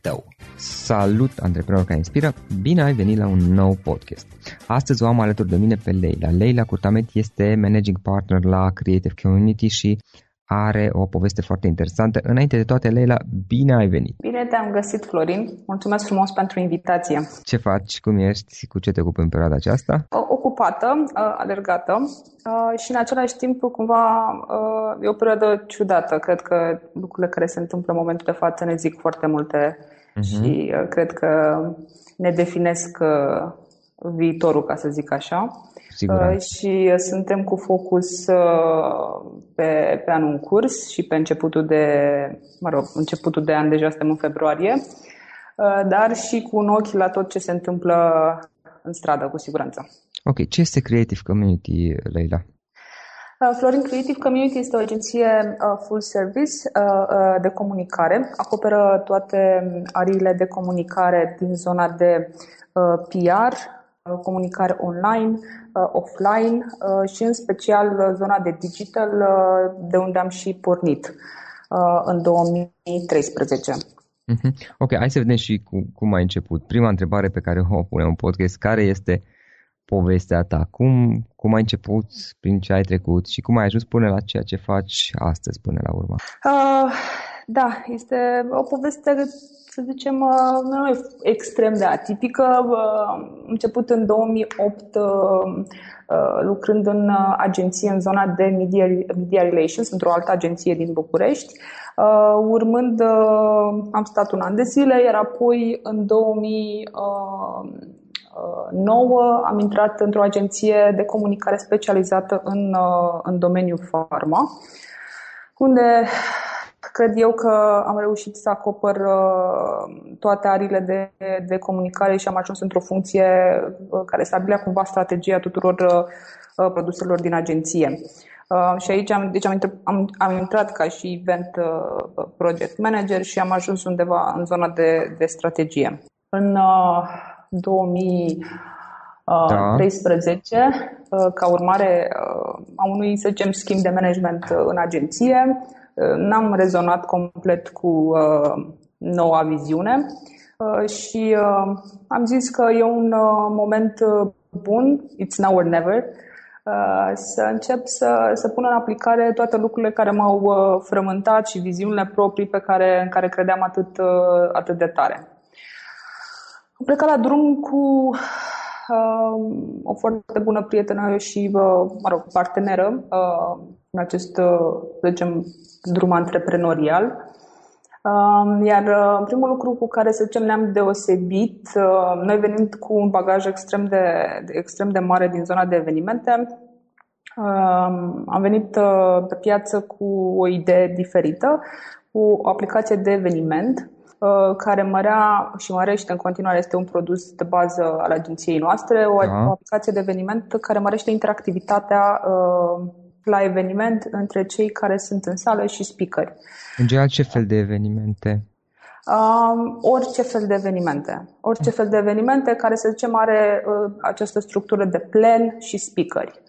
tău. Salut, antreprenor care inspiră! Bine ai venit la un nou podcast. Astăzi o am alături de mine pe Leila. Leila Curtamet este managing partner la Creative Community și are o poveste foarte interesantă. Înainte de toate, Leila, bine ai venit! Bine te-am găsit, Florin. Mulțumesc frumos pentru invitație. Ce faci? Cum ești? Cu ce te ocupi în perioada aceasta? Ocupată, alergată și în același timp, cumva, e o perioadă ciudată. Cred că lucrurile care se întâmplă în momentul de față ne zic foarte multe uh-huh. și cred că ne definesc viitorul, ca să zic așa. Siguranță. Uh, și suntem cu focus uh, pe, pe anul în curs și pe începutul de, mă rog, începutul de an, deja suntem în februarie, uh, dar și cu un ochi la tot ce se întâmplă în stradă, cu siguranță. Ok, ce este Creative Community, Leila? Florin Creative Community este o agenție full service de comunicare. Acoperă toate ariile de comunicare din zona de PR, comunicare online, uh, offline uh, și în special uh, zona de digital, de unde am și pornit în 2013. Mhm. Ok, hai să vedem și cu, cum ai început. Prima întrebare pe care o punem în podcast, care este povestea ta? Cum, cum ai început, prin ce ai trecut și cum ai ajuns până la ceea ce faci astăzi până la urmă? Uh, da, este o poveste să zicem, uh, nu e extrem de atipică. Uh, început în 2008 uh, lucrând în agenție în zona de media, media relations, într-o altă agenție din București. Urmând, am stat un an de zile, iar apoi în 2009 am intrat într-o agenție de comunicare specializată în, în domeniul farma, unde Cred eu că am reușit să acopăr uh, toate arile de, de comunicare și am ajuns într-o funcție uh, care stabilea cumva strategia tuturor uh, produselor din agenție. Și aici am, deci am, am, am intrat ca și event project manager și am ajuns undeva în zona de, de strategie. În 2013, da. ca urmare a unui, să zicem, schimb de management în agenție, n-am rezonat complet cu uh, noua viziune uh, și uh, am zis că e un moment bun, it's now or never, să încep să, să pun în aplicare toate lucrurile care m-au frământat și viziunile proprii pe care, în care credeam atât, atât de tare. Am plecat la drum cu uh, o foarte bună prietenă și, uh, mă rog, parteneră uh, în acest, uh, să zicem, drum antreprenorial. Um, iar uh, primul lucru cu care, să zicem, ne-am deosebit, uh, noi venind cu un bagaj extrem de, extrem de mare din zona de evenimente, um, am venit uh, pe piață cu o idee diferită, cu o aplicație de eveniment care mărea și mărește în continuare, este un produs de bază al agenției noastre, o, da. o aplicație de eveniment care mărește interactivitatea la eveniment între cei care sunt în sală și speakeri. În general, ce fel de evenimente? Um, orice fel de evenimente. Orice fel de evenimente care, să zicem, are uh, această structură de plen și speakeri.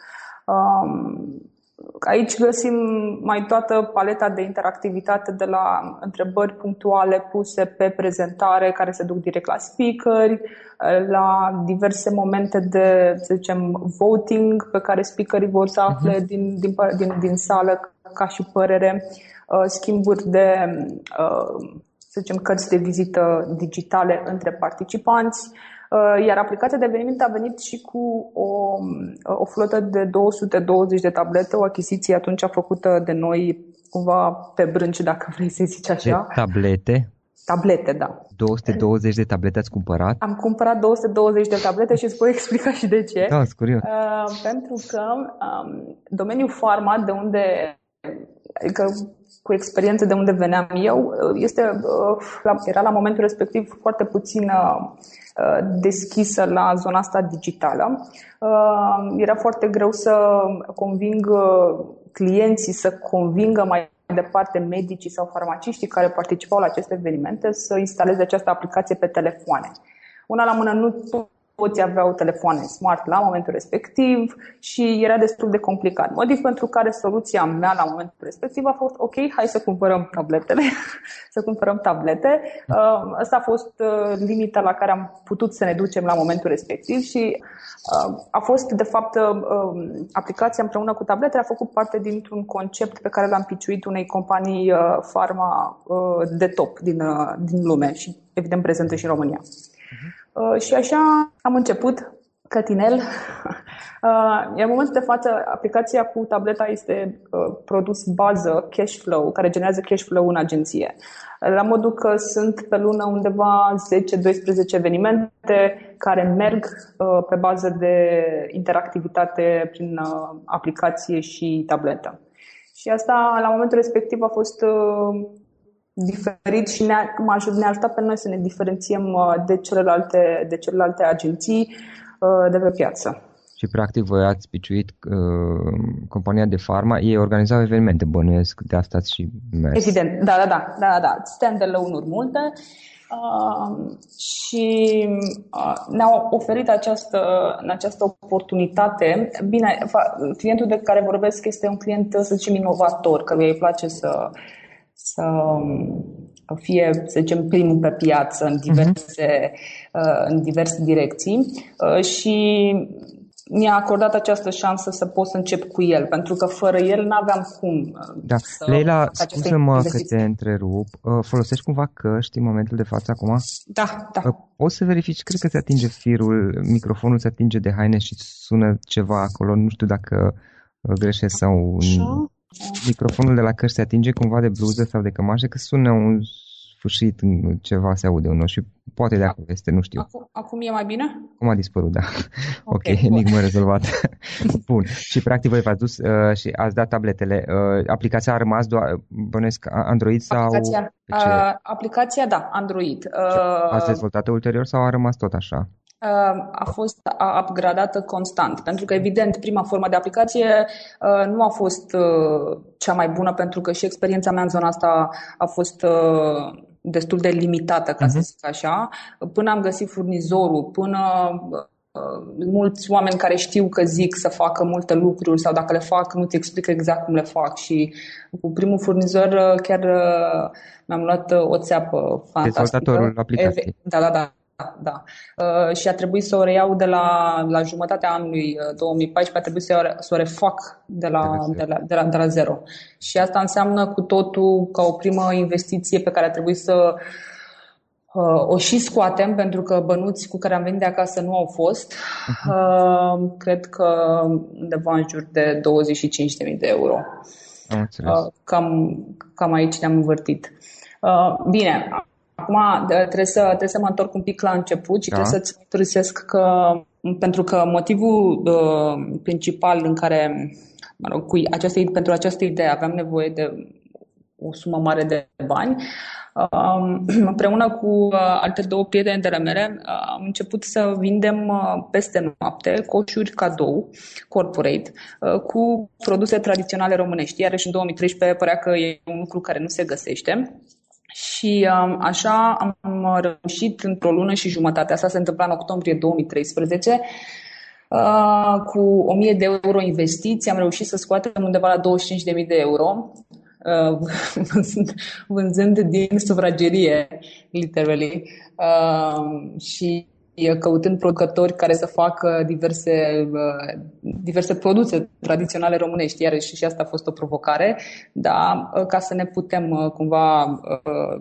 Um, Aici găsim mai toată paleta de interactivitate de la întrebări punctuale puse pe prezentare care se duc direct la speakeri, la diverse momente de, să zicem, voting pe care speakerii vor să afle uh-huh. din, din, din, din sală ca și părere, uh, schimburi de, uh, să zicem, cărți de vizită digitale între participanți, Uh, iar aplicația de eveniment a venit și cu o, o flotă de 220 de tablete, o achiziție atunci făcută de noi cumva pe brânci, dacă vrei să zici așa. De tablete? Tablete, da. 220 de tablete ați cumpărat? Am cumpărat 220 de tablete și îți voi explica și de ce. Da, curios. Uh, pentru că um, domeniul farma, de unde adică cu experiență de unde veneam eu, este, uh, era la momentul respectiv foarte puțină uh, deschisă la zona asta digitală. Uh, era foarte greu să conving clienții să convingă mai departe medicii sau farmaciștii care participau la aceste evenimente să instaleze această aplicație pe telefoane. Una la mână nu toți aveau telefoane smart la momentul respectiv și era destul de complicat. Motiv pentru care soluția mea la momentul respectiv a fost ok, hai să cumpărăm tabletele, să cumpărăm tablete. Uh, asta a fost uh, limita la care am putut să ne ducem la momentul respectiv și uh, a fost, de fapt, um, aplicația împreună cu tabletele a făcut parte dintr-un concept pe care l-am piciuit unei companii farma de top din, din lume și, evident, prezentă și în România. Uh-huh. Uh, și așa am început cătinel. Uh, în momentul de față, aplicația cu tableta este uh, produs bază cash flow, care generează cash flow în agenție. La modul că sunt pe lună undeva 10-12 evenimente care merg pe bază de interactivitate prin aplicație și tabletă. Și asta, la momentul respectiv, a fost diferit și ne-a, ne-a ajutat pe noi să ne diferențiem uh, de celelalte, de celelalte agenții uh, de pe piață. Și practic voi ați piciuit uh, compania de farma, ei organizau evenimente, bănuiesc, de asta și mers. Evident, da, da, da, da, da, stand-alone-uri multe uh, și uh, ne-au oferit această, această oportunitate. Bine, clientul de care vorbesc este un client, să zicem, inovator, căruia îi place să să fie, să zicem, primul pe piață în diverse, uh-huh. în diverse direcții uh, și mi-a acordat această șansă să pot să încep cu el, pentru că fără el n-aveam cum. Da. Leila, scuză-mă că te întrerup. Folosești cumva căști în momentul de față acum? Da, da. Poți să verifici, cred că se atinge firul, microfonul se atinge de haine și sună ceva acolo, nu știu dacă greșesc sau... Așa? Microfonul de la căști se atinge cumva de bluză sau de cămașă, că sună un sfârșit ceva se aude unul și poate de acolo este, nu știu. Acum, acum e mai bine? Acum a dispărut, da. Ok, okay enigmă rezolvat. Bun. Și practic voi v-ați dus uh, și ați dat tabletele. Uh, aplicația a rămas doar, bănesc, Android sau... Aplicația, uh, aplicația da, Android. Uh, ați dezvoltat-o ulterior sau a rămas tot așa? A fost upgradată constant. Pentru că, evident, prima formă de aplicație uh, nu a fost uh, cea mai bună, pentru că și experiența mea în zona asta a fost uh, destul de limitată, ca uh-huh. să mhm. zic așa, până am găsit furnizorul, până mulți oameni care știu că zic să facă multe lucruri sau dacă le fac, nu ți explică exact cum le fac și cu primul furnizor chiar mi-am luat o țeapă fantastică. Dezvoltatorul aplicației. Da, da, da da. Uh, și a trebuit să o reiau de la, la jumătatea anului 2014, uh, a trebuit să o, să o refac de la, de, la, de, la, de la zero. Și asta înseamnă cu totul ca o primă investiție pe care a trebuit să uh, o și scoatem, pentru că bănuți cu care am venit de acasă nu au fost. Uh-huh. Uh, cred că undeva în jur de 25.000 de euro. Uh, cam, cam aici ne-am învârtit. Uh, bine, Acum trebuie să, trebuie să mă întorc un pic la început și da. trebuie să-ți mărturisesc că, pentru că motivul uh, principal în care, mă rog, cu această, pentru această idee aveam nevoie de o sumă mare de bani, um, împreună cu uh, alte două prietene de mele, uh, am început să vindem uh, peste noapte coșuri cadou corporate cu produse tradiționale românești. Iarăși în 2013 părea că e un lucru care nu se găsește și um, așa am reușit într-o lună și jumătate, asta se întâmpla în octombrie 2013, uh, cu 1000 de euro investiții am reușit să scoatem undeva la 25.000 de euro, uh, vânzând, vânzând din sufragerie, literally. Uh, și căutând producători care să facă diverse, uh, diverse produse tradiționale românești, iarăși și asta a fost o provocare, dar uh, ca să ne putem uh, cumva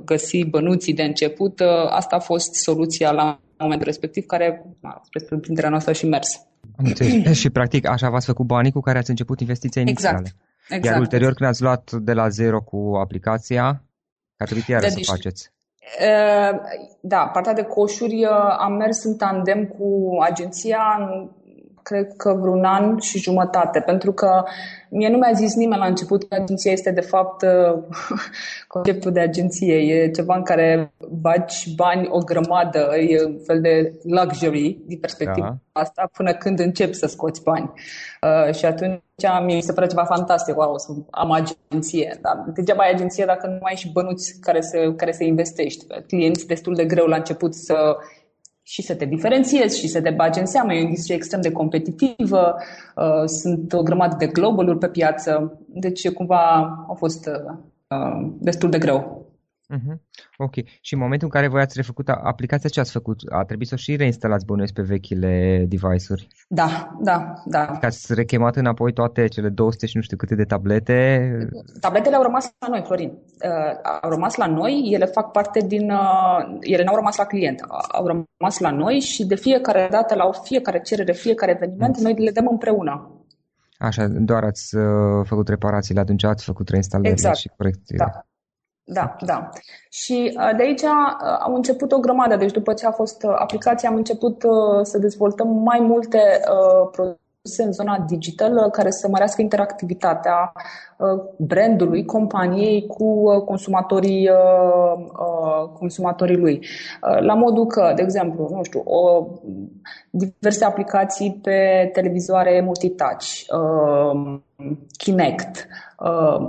găsi bănuții de început, asta a fost soluția la momentul respectiv, care, spre surprinderea noastră, și mers. și practic așa v-ați făcut banii cu care ați început investiția inițială. Exact. exact. Iar ulterior, când ați luat de la zero cu aplicația, a trebuit iară să faceți. Ehm, da, partea de coșuri uh, am mers în tandem cu agenția cred că vreun an și jumătate, pentru că mie nu mi-a zis nimeni la început că agenția este de fapt uh, conceptul de agenție. E ceva în care bagi bani o grămadă, e un fel de luxury din perspectiva da. asta, până când începi să scoți bani. Uh, și atunci mi se pare ceva fantastic, wow, să am agenție. Dar degeaba ai agenție dacă nu ai și bănuți care să, care să investești. Clienți destul de greu la început să și să te diferențiezi și să te bagi în seamă. E o industrie extrem de competitivă, uh, sunt o grămadă de global pe piață, deci cumva a fost uh, destul de greu. Uh-huh. Ok. Și în momentul în care voi ați refăcut aplicația, ce ați făcut? A trebuit să o și reinstalați bănuiesc pe vechile device-uri? Da, da, da. Că ați rechemat înapoi toate cele 200 și nu știu câte de tablete? Tabletele au rămas la noi, Florin. Uh, au rămas la noi, ele fac parte din... Uh, ele n-au rămas la client, au rămas la noi și de fiecare dată, la fiecare cerere, fiecare eveniment, mm. noi le dăm împreună. Așa, doar ați uh, făcut reparațiile, atunci ați făcut reinstalările exact. și corecțiile. Da. Da, da. Și uh, de aici uh, au început o grămadă. Deci după ce a fost uh, aplicația, am început să dezvoltăm mai multe produse în zona digital care să mărească interactivitatea brandului, companiei cu consumatorii, consumatorii lui. La modul că, de exemplu, nu știu, o, diverse aplicații pe televizoare multitouch, Kinect,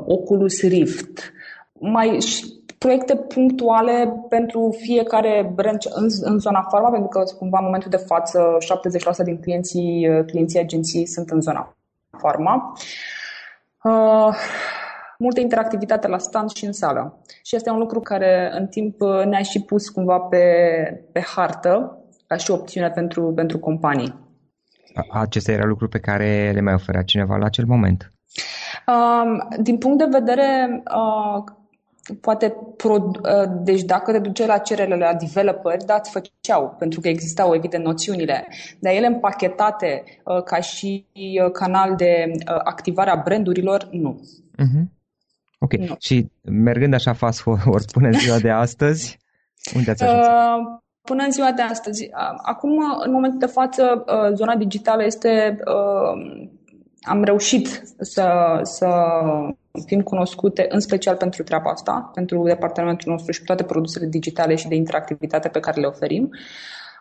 Oculus Rift, mai și proiecte punctuale pentru fiecare brand în, în zona farma, pentru că cumva în momentul de față 70% din clienții, clienții agenției sunt în zona farma. Uh, multă interactivitate la stand și în sală. Și este un lucru care în timp ne-a și pus cumva pe, pe hartă ca și opțiune pentru, pentru companii. Acestea erau lucruri pe care le mai oferea cineva la acel moment? Um, din punct de vedere uh, poate, pro, uh, deci dacă te duce la cerere la developeri, da, îți făceau, pentru că existau evident noțiunile, dar ele împachetate uh, ca și uh, canal de activare a brandurilor, nu. Uh-huh. Ok, nu. și mergând așa fast forward până în ziua de astăzi, unde ați ajuns? Uh, până în ziua de astăzi. Acum, în momentul de față, zona digitală este am reușit să, să fim cunoscute în special pentru treaba asta, pentru departamentul nostru și pentru toate produsele digitale și de interactivitate pe care le oferim.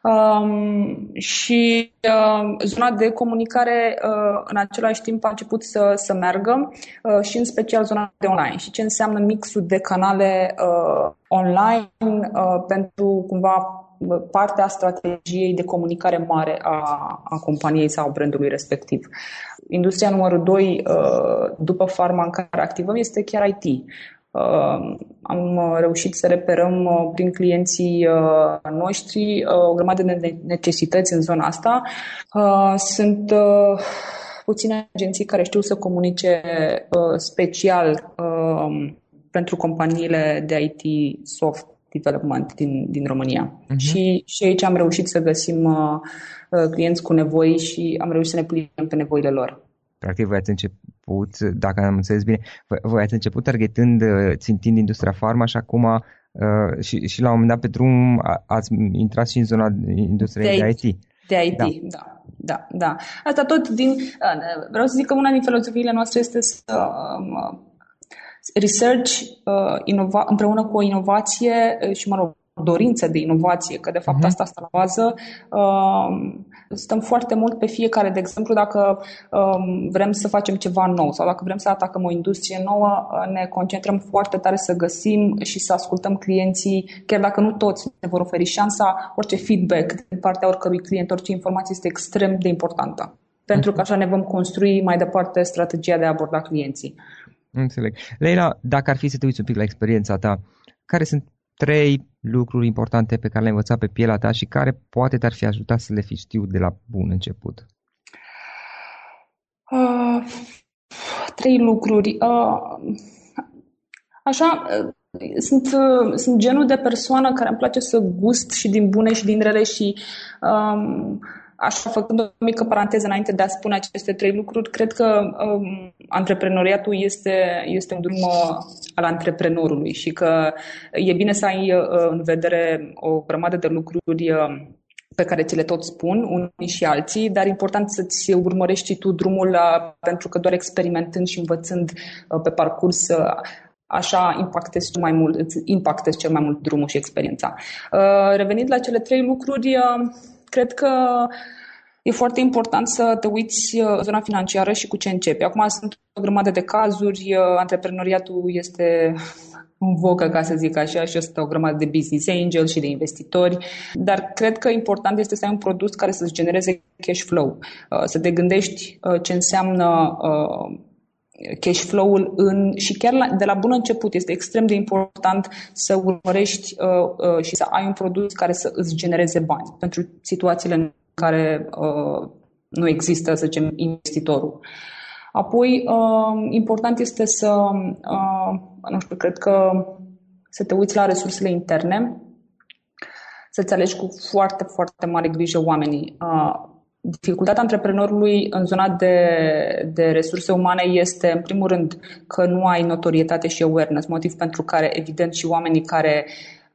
Um, și uh, zona de comunicare uh, în același timp a început să, să meargă uh, și în special zona de online. Și ce înseamnă mixul de canale uh, online uh, pentru cumva partea strategiei de comunicare mare a, a companiei sau brandului respectiv. Industria numărul 2, uh, după farma în care activăm, este chiar IT. Uh, am reușit să reperăm uh, prin clienții noștri o grămadă de necesități în zona asta. Sunt puține agenții care știu să comunice special pentru companiile de IT soft development din, din România. Uh-huh. Și, și aici am reușit să găsim uh, uh, clienți cu nevoi și am reușit să ne plim pe nevoile lor. Practic, voi ați început, dacă am înțeles bine, voi ați început targetând, uh, țintind industria farma și acum uh, și, și la un moment dat pe drum ați intrat și în zona industriei de, de IT. De IT, da. da. Da, da. Asta tot din. Uh, vreau să zic că una din filozofiile noastre este să um, research uh, inova- împreună cu o inovație uh, și, mă rog, dorință de inovație, că de fapt uh-huh. asta stă la bază. Uh, stăm foarte mult pe fiecare. De exemplu, dacă um, vrem să facem ceva nou sau dacă vrem să atacăm o industrie nouă, uh, ne concentrăm foarte tare să găsim și să ascultăm clienții, chiar dacă nu toți ne vor oferi șansa, orice feedback din partea oricărui client, orice informație este extrem de importantă. Pentru că așa ne vom construi mai departe strategia de a aborda clienții. Înțeleg. Leila, dacă ar fi să te uiți un pic la experiența ta, care sunt trei lucruri importante pe care le-ai învățat pe pielea ta și care poate te-ar fi ajutat să le fi știu de la bun început? Uh, trei lucruri. Uh, așa, uh, sunt, uh, sunt genul de persoană care îmi place să gust și din bune și din rele și um, Așa, făcând o mică paranteză înainte de a spune aceste trei lucruri, cred că um, antreprenoriatul este, este un drum uh, al antreprenorului și că e bine să ai uh, în vedere o grămadă de lucruri uh, pe care ți le tot spun, unii și alții, dar important să-ți urmărești tu drumul la, pentru că doar experimentând și învățând pe parcurs așa impactezi cel mai mult, îți impactezi cel mai mult drumul și experiența. Revenind la cele trei lucruri, cred că e foarte important să te uiți uh, zona financiară și cu ce începi. Acum sunt o grămadă de cazuri, uh, antreprenoriatul este în vogă, ca să zic așa, și este o grămadă de business angel și de investitori, dar cred că important este să ai un produs care să-ți genereze cash flow, uh, să te gândești ce înseamnă cash flow-ul în, și chiar la, de la bun început este extrem de important să urmărești uh, uh, și să ai un produs care să îți genereze bani pentru situațiile în care uh, nu există, să zicem, investitorul. Apoi, uh, important este să, uh, nu știu, cred că să te uiți la resursele interne, să-ți alegi cu foarte, foarte mare grijă oamenii. Uh, dificultatea antreprenorului în zona de, de resurse umane este, în primul rând, că nu ai notorietate și awareness, motiv pentru care, evident, și oamenii care,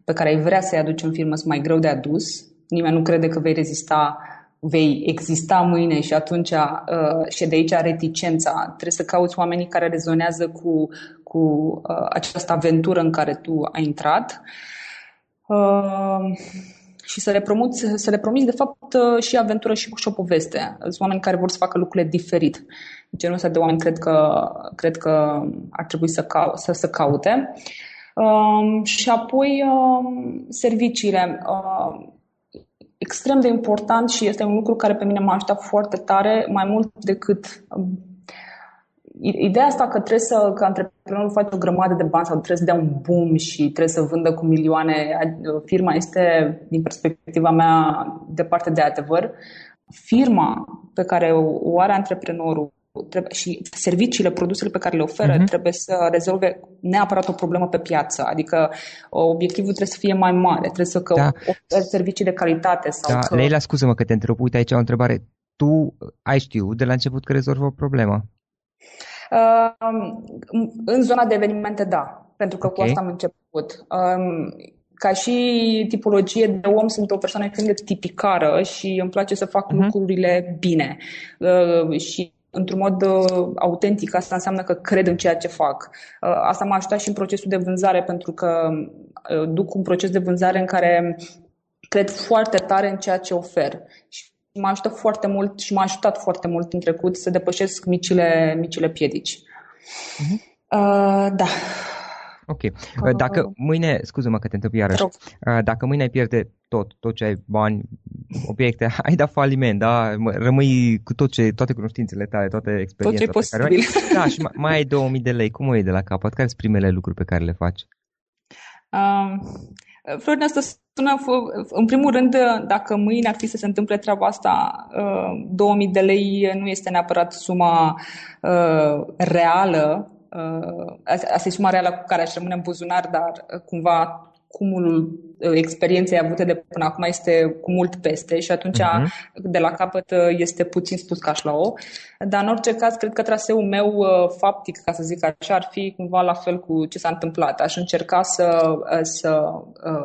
pe care ai vrea să-i aduci în firmă sunt mai greu de adus. Nimeni nu crede că vei rezista, vei exista mâine și atunci, uh, și de aici reticența. Trebuie să cauți oamenii care rezonează cu, cu uh, această aventură în care tu ai intrat. Uh, și să le, promuți, să le promiți, de fapt, uh, și aventură și, și o poveste. Sunt oameni care vor să facă lucrurile diferit. Genul ăsta de oameni cred că, cred că ar trebui să, cau- să, să caute. Um, și apoi um, serviciile. Um, extrem de important și este un lucru care pe mine m-a ajutat foarte tare, mai mult decât Ideea asta că trebuie să, că antreprenorul face o grămadă de bani sau trebuie să dea un boom și trebuie să vândă cu milioane, firma este, din perspectiva mea, departe de adevăr. firma pe care o are antreprenorul trebuie, și serviciile, produsele pe care le oferă uh-huh. trebuie să rezolve neapărat o problemă pe piață. Adică obiectivul trebuie să fie mai mare, trebuie să că da. oferi servicii de calitate. Sau da, că... Leila, scuză-mă că te întreb. Uite aici o întrebare. Tu ai știut de la început că rezolvă o problemă? Uh, în zona de evenimente, da. Pentru că okay. cu asta am început. Um, ca și tipologie de om sunt o persoană extrem de tipicară și îmi place să fac uh-huh. lucrurile bine. Uh, și într-un mod uh, autentic, asta înseamnă că cred în ceea ce fac. Uh, asta m-a ajutat și în procesul de vânzare, pentru că uh, duc un proces de vânzare în care cred foarte tare în ceea ce ofer. Și m-a ajutat foarte mult și m-a ajutat foarte mult în trecut să depășesc micile, micile piedici. Uh-huh. Uh, da. Ok. Dacă mâine, scuză-mă că te întreb iarăși, dacă mâine ai pierde tot, tot ce ai bani, obiecte, ai dat faliment, da? Rămâi cu tot ce, toate cunoștințele tale, toate experiențele tot ce pe care ai. Da, și mai ai 2000 de lei, cum o iei de la capăt? Care sunt primele lucruri pe care le faci? Um, Florin, asta sună, în primul rând, dacă mâine ar fi să se întâmple treaba asta, 2000 de lei nu este neapărat suma uh, reală. Uh, asta e suma reală cu care aș rămâne în buzunar, dar uh, cumva cumulul uh, experienței avute de până acum este cu mult peste și atunci uh-huh. de la capăt este puțin spus ca la o. Dar în orice caz, cred că traseul meu faptic, ca să zic așa, ar fi cumva la fel cu ce s-a întâmplat. Aș încerca să, să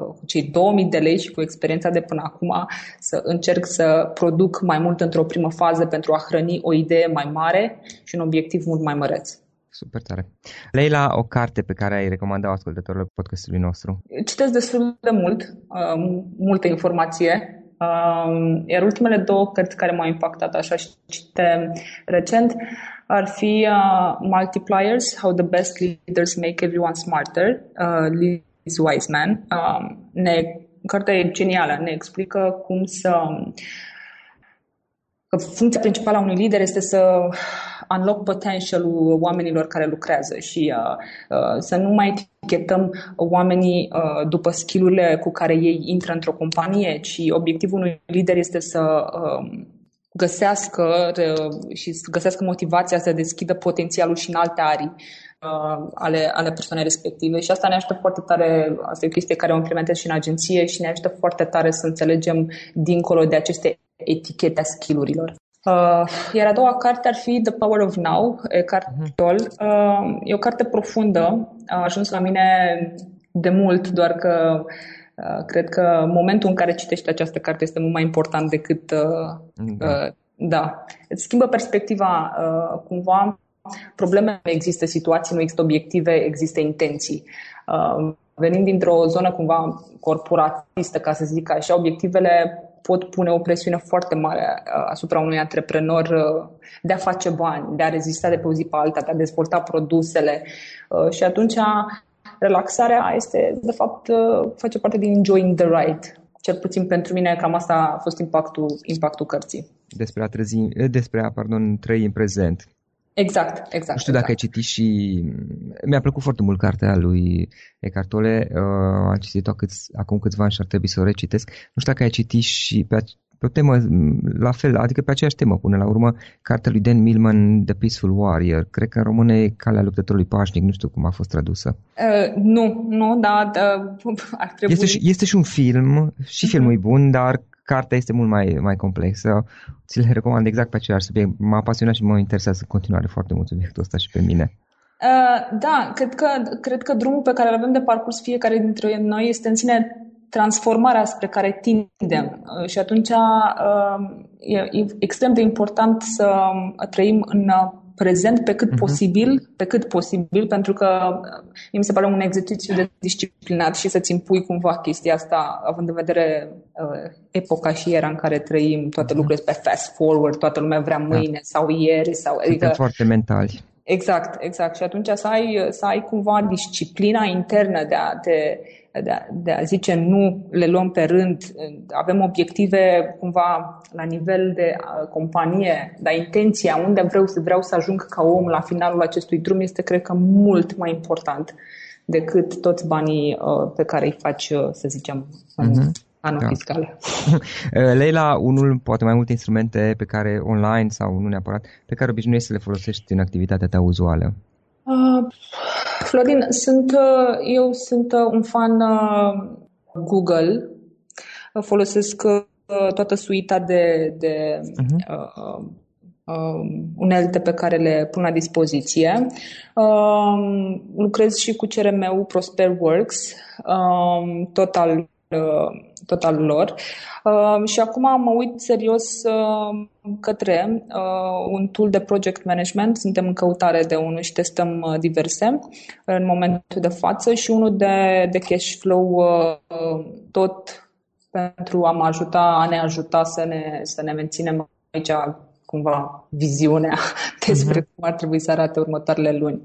cu cei 2000 de lei și cu experiența de până acum, să încerc să produc mai mult într-o primă fază pentru a hrăni o idee mai mare și un obiectiv mult mai măreț. Super tare. Leila, o carte pe care ai recomandat ascultătorilor podcastului nostru? Citesc destul de mult, uh, multă informație, uh, iar ultimele două cărți care m-au impactat așa și cite recent ar fi uh, Multipliers, How the Best Leaders Make Everyone Smarter, uh, Liz Wiseman. Uh, ne, cartea e genială, ne explică cum să că funcția principală a unui lider este să unlock potentialul oamenilor care lucrează și uh, uh, să nu mai etichetăm oamenii uh, după skillurile cu care ei intră într-o companie, ci obiectivul unui lider este să uh, găsească uh, și să găsească motivația să deschidă potențialul și în alte arii uh, ale, ale persoanei respective și asta ne ajută foarte tare, asta e o chestie care o implementez și în agenție și ne ajută foarte tare să înțelegem dincolo de aceste etichete a skillurilor. Uh, iar a doua carte ar fi The Power of Now, Eckhart mhm. Tolle. Uh, e o carte profundă, a ajuns la mine de mult, doar că uh, cred că momentul în care citești această carte este mult mai important decât... Uh, da. Uh, da. Îți schimbă perspectiva uh, cumva. Probleme nu există, situații nu există, obiective, există intenții. Uh, venind dintr-o zonă cumva corporatistă, ca să zic așa, obiectivele pot pune o presiune foarte mare uh, asupra unui antreprenor uh, de a face bani, de a rezista de pe o zi pe alta, de a dezvolta produsele uh, și atunci relaxarea este, de fapt, face parte din enjoying the ride. Cel puțin pentru mine, cam asta a fost impactul, impactul cărții. Despre a, trezi, despre a pardon, trăi în prezent. Exact, exact. Nu știu dacă exact. ai citit și... Mi-a plăcut foarte mult cartea lui Eckhart Tolle. Uh, am citit-o câți, acum câțiva ani și ar trebui să o recitesc. Nu știu dacă ai citit și pe, pe o temă la fel, adică pe aceeași temă până la urmă, cartea lui Dan Millman, The Peaceful Warrior. Cred că în română e Calea luptătorului pașnic, nu știu cum a fost tradusă. Uh, nu, nu, da, da ar trebui... Este și, este și un film, și uh-huh. filmul e bun, dar cartea este mult mai, mai complexă. Ți le recomand exact pe același subiect. M-a pasionat și mă interesează în continuare foarte mult subiectul ăsta și pe mine. Uh, da, cred că, cred că drumul pe care îl avem de parcurs fiecare dintre noi este în sine transformarea spre care tindem. Uh, și atunci uh, e, e extrem de important să trăim în prezent pe cât uh-huh. posibil, pe cât posibil, pentru că mi se pare un exercițiu de disciplinat și să-ți impui cumva chestia asta, având în vedere uh, epoca și era în care trăim, toate uh-huh. lucrurile pe fast forward, toată lumea vrea da. mâine da. sau ieri. Sau, adică, foarte mentali. Exact, exact. Și atunci să ai, să ai cumva disciplina internă de a te de a, de a zice nu, le luăm pe rând, avem obiective cumva la nivel de companie, dar intenția, unde vreau, vreau să ajung ca om la finalul acestui drum este, cred că, mult mai important decât toți banii uh, pe care îi faci, uh, să zicem, în, uh-huh. anul da. fiscal. Leila, unul, poate mai multe instrumente pe care online sau nu neapărat, pe care obișnuiești să le folosești în activitatea ta uzuală? Uh, Florin, sunt, uh, eu sunt uh, un fan uh, Google. Folosesc toată suita de, de uh-huh. uh, uh, unelte pe care le pun la dispoziție. Uh, lucrez și cu CRM-ul Prosperworks, uh, total Uh, total lor. Uh, și acum mă uit serios uh, către un tool de project management. Suntem în căutare de unul și testăm diverse în momentul de față și unul de, de cash flow tot pentru a mă ajuta, a ne ajuta să ne, să ne menținem aici cumva viziunea despre uh-huh. cum ar trebui să arate următoarele luni.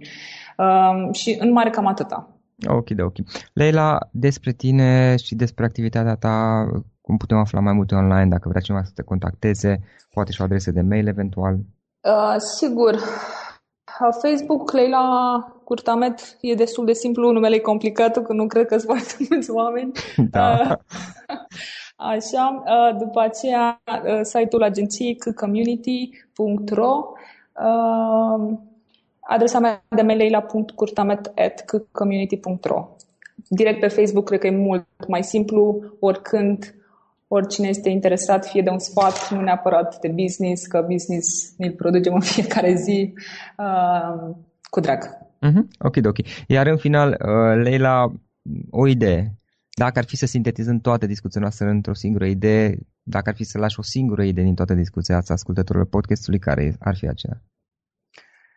Uh, și în mare cam atâta. Ok, de ok. Leila, despre tine și despre activitatea ta, cum putem afla mai multe online, dacă vrea cineva să te contacteze, poate și o adresă de mail eventual? Uh, sigur. Uh, Facebook, Leila Curtamet, e destul de simplu, numele e complicat, că nu cred că sunt foarte mulți oameni. Da. Uh, așa, uh, după aceea, site-ul agenției community.ro adresa mea de mail e la .curtamet.community.ro Direct pe Facebook cred că e mult mai simplu, oricând oricine este interesat, fie de un sfat, nu neapărat de business, că business ne producem în fiecare zi, uh, cu drag. Uh-huh. Ok, ok. Iar în final, uh, Leila, o idee. Dacă ar fi să sintetizăm toată discuția noastră într-o singură idee, dacă ar fi să lași o singură idee din toată discuția asta ascultătorilor podcastului, care ar fi aceea?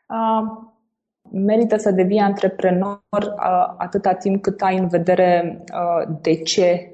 Uh, merită să devii antreprenor uh, atâta timp cât ai în vedere uh, de ce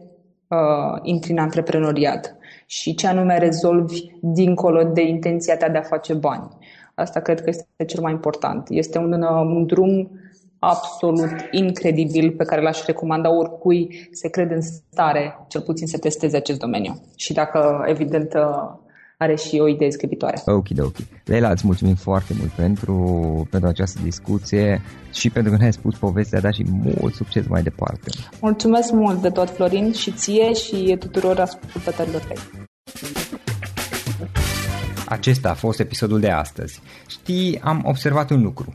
uh, intri în antreprenoriat și ce anume rezolvi dincolo de intenția ta de a face bani. Asta cred că este cel mai important. Este un, uh, un drum absolut incredibil pe care l-aș recomanda oricui se crede în stare, cel puțin să testeze acest domeniu. Și dacă, evident, uh, are și o idee scripitoare. Ok, ok. Leila, îți mulțumim foarte mult pentru, pentru această discuție și pentru că ne-ai spus povestea, dar și mult succes mai departe. Mulțumesc mult de tot, Florin, și ție și tuturor ascultătorilor tăi. Acesta a fost episodul de astăzi. Știi, am observat un lucru.